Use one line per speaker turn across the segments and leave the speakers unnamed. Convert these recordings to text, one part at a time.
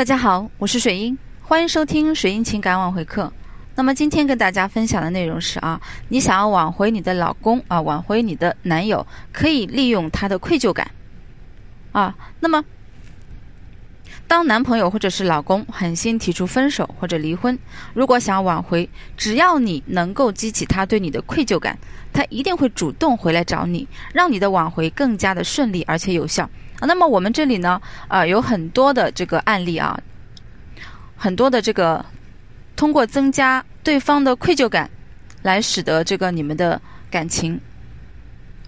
大家好，我是水英，欢迎收听水英情感挽回课。那么今天跟大家分享的内容是啊，你想要挽回你的老公啊，挽回你的男友，可以利用他的愧疚感啊。那么当男朋友或者是老公狠心提出分手或者离婚，如果想挽回，只要你能够激起他对你的愧疚感，他一定会主动回来找你，让你的挽回更加的顺利而且有效。啊，那么我们这里呢，啊，有很多的这个案例啊，很多的这个通过增加对方的愧疚感，来使得这个你们的感情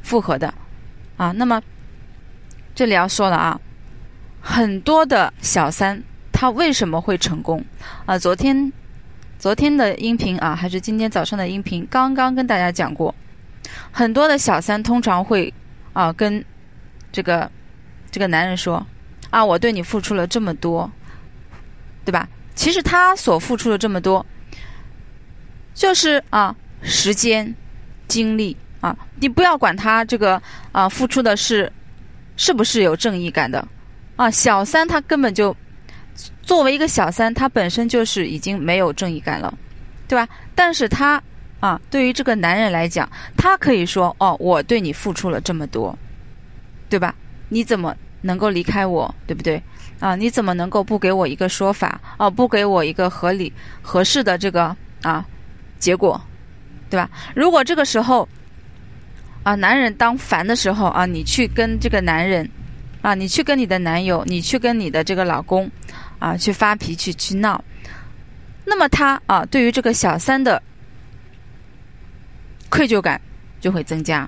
复合的，啊，那么这里要说了啊，很多的小三他为什么会成功？啊，昨天昨天的音频啊，还是今天早上的音频，刚刚跟大家讲过，很多的小三通常会啊跟这个。这个男人说：“啊，我对你付出了这么多，对吧？其实他所付出的这么多，就是啊，时间、精力啊，你不要管他这个啊，付出的是是不是有正义感的啊？小三他根本就作为一个小三，他本身就是已经没有正义感了，对吧？但是他啊，对于这个男人来讲，他可以说：哦，我对你付出了这么多，对吧？”你怎么能够离开我，对不对？啊，你怎么能够不给我一个说法？哦，不给我一个合理、合适的这个啊结果，对吧？如果这个时候啊，男人当烦的时候啊，你去跟这个男人啊，你去跟你的男友，你去跟你的这个老公啊，去发脾气去闹，那么他啊，对于这个小三的愧疚感就会增加。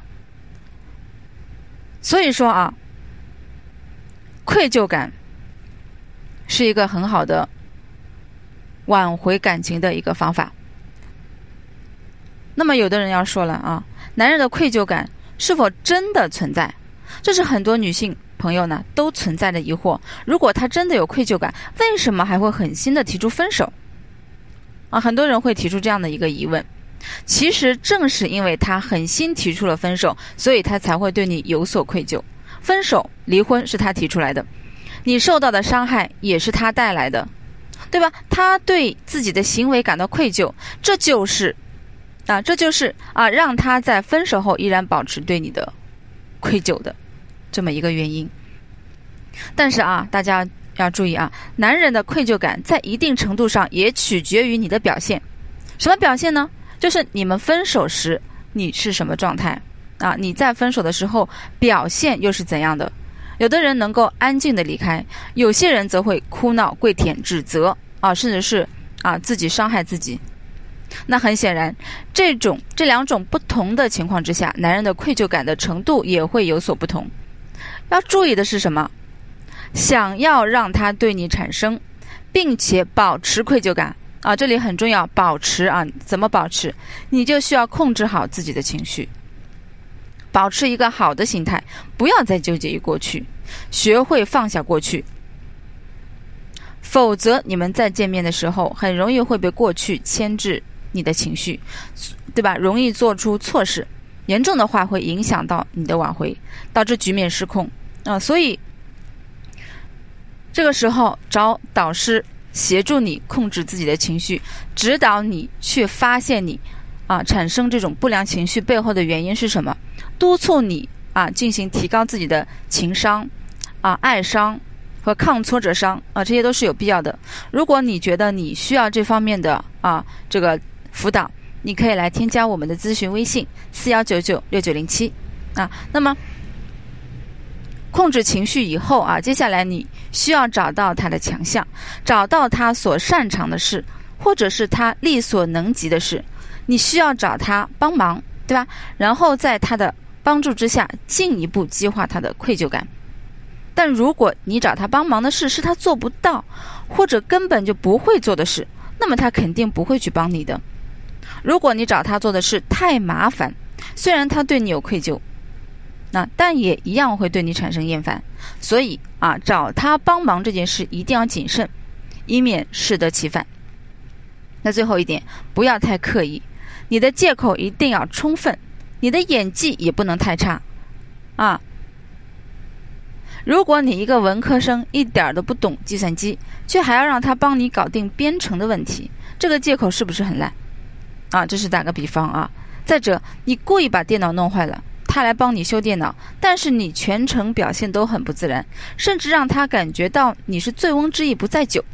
所以说啊。愧疚感是一个很好的挽回感情的一个方法。那么，有的人要说了啊，男人的愧疚感是否真的存在？这是很多女性朋友呢都存在的疑惑。如果他真的有愧疚感，为什么还会狠心的提出分手？啊，很多人会提出这样的一个疑问。其实正是因为他狠心提出了分手，所以他才会对你有所愧疚。分手、离婚是他提出来的，你受到的伤害也是他带来的，对吧？他对自己的行为感到愧疚，这就是，啊，这就是啊，让他在分手后依然保持对你的愧疚的这么一个原因。但是啊，大家要注意啊，男人的愧疚感在一定程度上也取决于你的表现。什么表现呢？就是你们分手时你是什么状态。啊，你在分手的时候表现又是怎样的？有的人能够安静的离开，有些人则会哭闹、跪舔、指责啊，甚至是啊自己伤害自己。那很显然，这种这两种不同的情况之下，男人的愧疚感的程度也会有所不同。要注意的是什么？想要让他对你产生，并且保持愧疚感啊，这里很重要，保持啊，怎么保持？你就需要控制好自己的情绪。保持一个好的心态，不要再纠结于过去，学会放下过去。否则，你们再见面的时候，很容易会被过去牵制你的情绪，对吧？容易做出错事，严重的话会影响到你的挽回，导致局面失控啊！所以，这个时候找导师协助你控制自己的情绪，指导你去发现你啊产生这种不良情绪背后的原因是什么。督促你啊，进行提高自己的情商，啊，爱商和抗挫折商啊，这些都是有必要的。如果你觉得你需要这方面的啊这个辅导，你可以来添加我们的咨询微信四幺九九六九零七啊。那么控制情绪以后啊，接下来你需要找到他的强项，找到他所擅长的事，或者是他力所能及的事，你需要找他帮忙，对吧？然后在他的帮助之下，进一步激化他的愧疚感。但如果你找他帮忙的事是他做不到，或者根本就不会做的事，那么他肯定不会去帮你的。如果你找他做的事太麻烦，虽然他对你有愧疚，那但也一样会对你产生厌烦。所以啊，找他帮忙这件事一定要谨慎，以免适得其反。那最后一点，不要太刻意，你的借口一定要充分。你的演技也不能太差，啊！如果你一个文科生一点都不懂计算机，却还要让他帮你搞定编程的问题，这个借口是不是很烂？啊，这是打个比方啊。再者，你故意把电脑弄坏了，他来帮你修电脑，但是你全程表现都很不自然，甚至让他感觉到你是醉翁之意不在酒。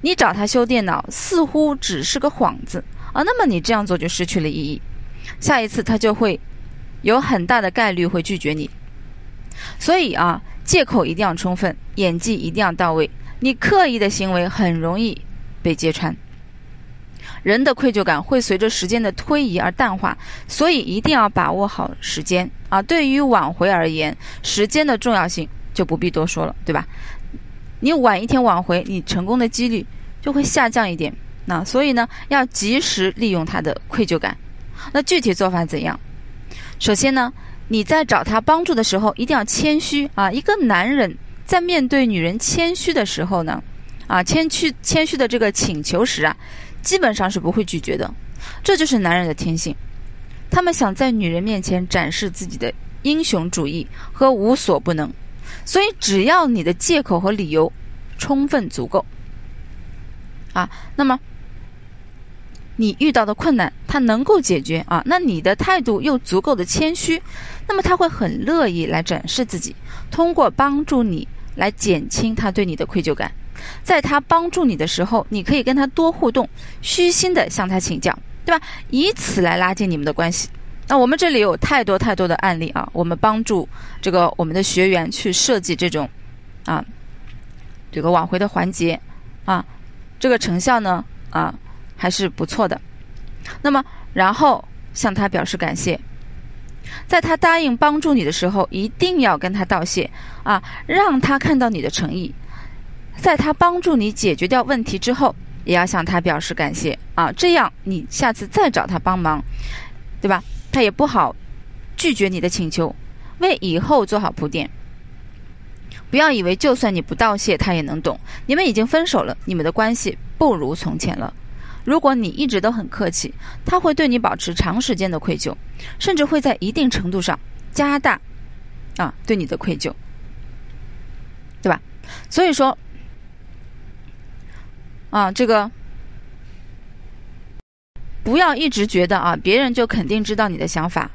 你找他修电脑似乎只是个幌子啊，那么你这样做就失去了意义。下一次他就会有很大的概率会拒绝你。所以啊，借口一定要充分，演技一定要到位。你刻意的行为很容易被揭穿。人的愧疚感会随着时间的推移而淡化，所以一定要把握好时间啊！对于挽回而言，时间的重要性就不必多说了，对吧？你晚一天挽回，你成功的几率就会下降一点。那所以呢，要及时利用他的愧疚感。那具体做法怎样？首先呢，你在找他帮助的时候一定要谦虚啊！一个男人在面对女人谦虚的时候呢，啊，谦虚谦虚的这个请求时啊。基本上是不会拒绝的，这就是男人的天性。他们想在女人面前展示自己的英雄主义和无所不能，所以只要你的借口和理由充分足够，啊，那么你遇到的困难他能够解决啊，那你的态度又足够的谦虚，那么他会很乐意来展示自己，通过帮助你来减轻他对你的愧疚感。在他帮助你的时候，你可以跟他多互动，虚心的向他请教，对吧？以此来拉近你们的关系。那我们这里有太多太多的案例啊，我们帮助这个我们的学员去设计这种啊这个挽回的环节啊，这个成效呢啊还是不错的。那么然后向他表示感谢，在他答应帮助你的时候，一定要跟他道谢啊，让他看到你的诚意。在他帮助你解决掉问题之后，也要向他表示感谢啊！这样你下次再找他帮忙，对吧？他也不好拒绝你的请求，为以后做好铺垫。不要以为就算你不道谢，他也能懂。你们已经分手了，你们的关系不如从前了。如果你一直都很客气，他会对你保持长时间的愧疚，甚至会在一定程度上加大啊对你的愧疚，对吧？所以说。啊，这个不要一直觉得啊，别人就肯定知道你的想法。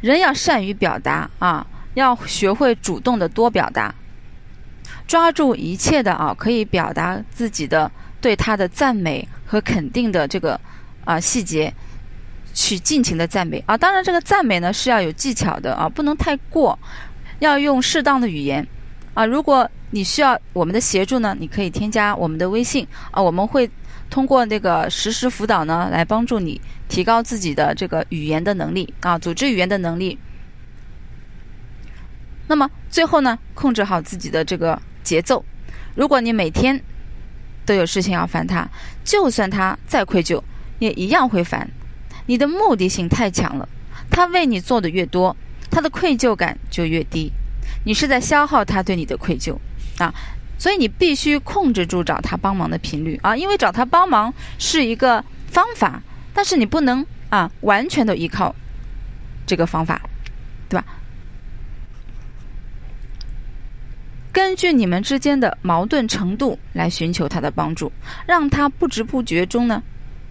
人要善于表达啊，要学会主动的多表达，抓住一切的啊，可以表达自己的对他的赞美和肯定的这个啊细节，去尽情的赞美啊。当然，这个赞美呢是要有技巧的啊，不能太过，要用适当的语言啊。如果你需要我们的协助呢？你可以添加我们的微信啊，我们会通过那个实时辅导呢，来帮助你提高自己的这个语言的能力啊，组织语言的能力。那么最后呢，控制好自己的这个节奏。如果你每天都有事情要烦他，就算他再愧疚，也一样会烦。你的目的性太强了，他为你做的越多，他的愧疚感就越低。你是在消耗他对你的愧疚。啊，所以你必须控制住找他帮忙的频率啊，因为找他帮忙是一个方法，但是你不能啊完全的依靠这个方法，对吧？根据你们之间的矛盾程度来寻求他的帮助，让他不知不觉中呢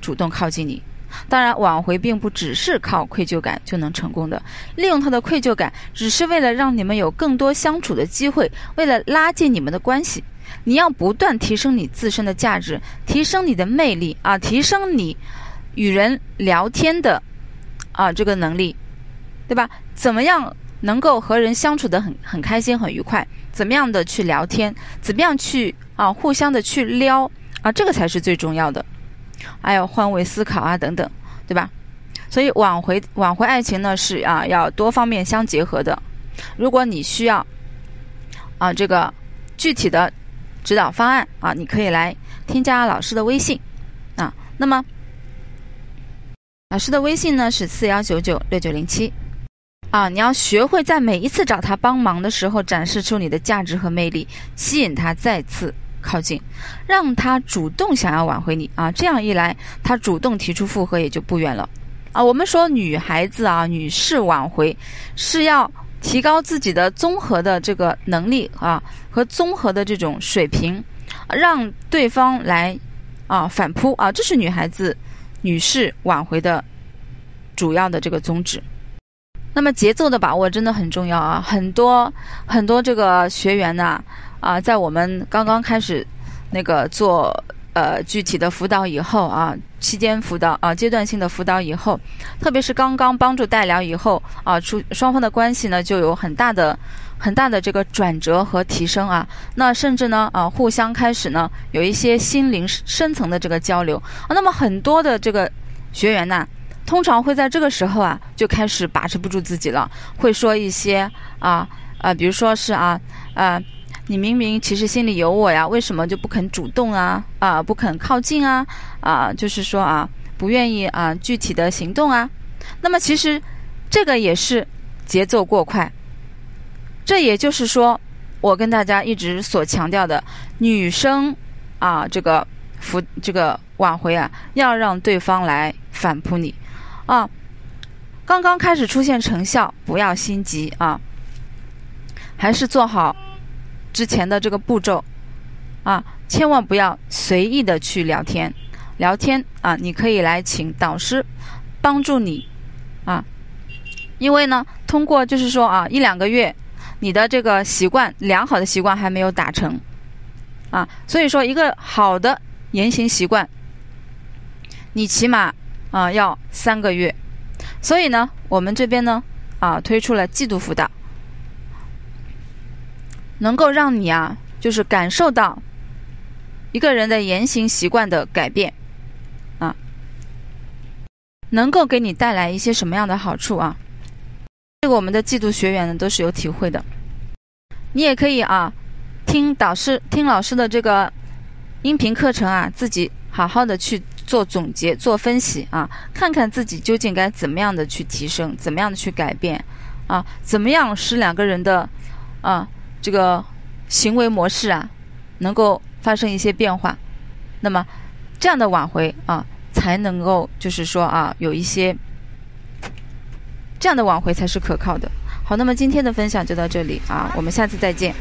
主动靠近你。当然，挽回并不只是靠愧疚感就能成功的。利用他的愧疚感，只是为了让你们有更多相处的机会，为了拉近你们的关系。你要不断提升你自身的价值，提升你的魅力啊，提升你与人聊天的啊这个能力，对吧？怎么样能够和人相处的很很开心、很愉快？怎么样的去聊天？怎么样去啊互相的去撩啊？这个才是最重要的。还有换位思考啊，等等，对吧？所以挽回挽回爱情呢，是啊，要多方面相结合的。如果你需要啊这个具体的指导方案啊，你可以来添加老师的微信啊。那么老师的微信呢是四幺九九六九零七啊。你要学会在每一次找他帮忙的时候，展示出你的价值和魅力，吸引他再次。靠近，让他主动想要挽回你啊！这样一来，他主动提出复合也就不远了啊！我们说女孩子啊，女士挽回是要提高自己的综合的这个能力啊和综合的这种水平，让对方来啊反扑啊，这是女孩子、女士挽回的主要的这个宗旨。那么节奏的把握真的很重要啊！很多很多这个学员呢啊，在我们刚刚开始那个做。呃，具体的辅导以后啊，期间辅导啊，阶段性的辅导以后，特别是刚刚帮助代聊以后啊，出双方的关系呢就有很大的、很大的这个转折和提升啊。那甚至呢啊，互相开始呢有一些心灵深层的这个交流啊。那么很多的这个学员呢，通常会在这个时候啊就开始把持不住自己了，会说一些啊啊，比如说是啊啊。你明明其实心里有我呀，为什么就不肯主动啊？啊，不肯靠近啊？啊，就是说啊，不愿意啊，具体的行动啊。那么其实这个也是节奏过快。这也就是说，我跟大家一直所强调的，女生啊，这个服这个挽回啊，要让对方来反扑你啊。刚刚开始出现成效，不要心急啊，还是做好。之前的这个步骤，啊，千万不要随意的去聊天，聊天啊，你可以来请导师帮助你，啊，因为呢，通过就是说啊，一两个月，你的这个习惯良好的习惯还没有打成，啊，所以说一个好的言行习惯，你起码啊要三个月，所以呢，我们这边呢啊推出了季度辅导。能够让你啊，就是感受到一个人的言行习惯的改变，啊，能够给你带来一些什么样的好处啊？这个我们的季度学员呢都是有体会的。你也可以啊，听导师、听老师的这个音频课程啊，自己好好的去做总结、做分析啊，看看自己究竟该怎么样的去提升，怎么样的去改变啊，怎么样使两个人的啊。这个行为模式啊，能够发生一些变化，那么这样的挽回啊，才能够就是说啊，有一些这样的挽回才是可靠的。好，那么今天的分享就到这里啊，我们下次再见。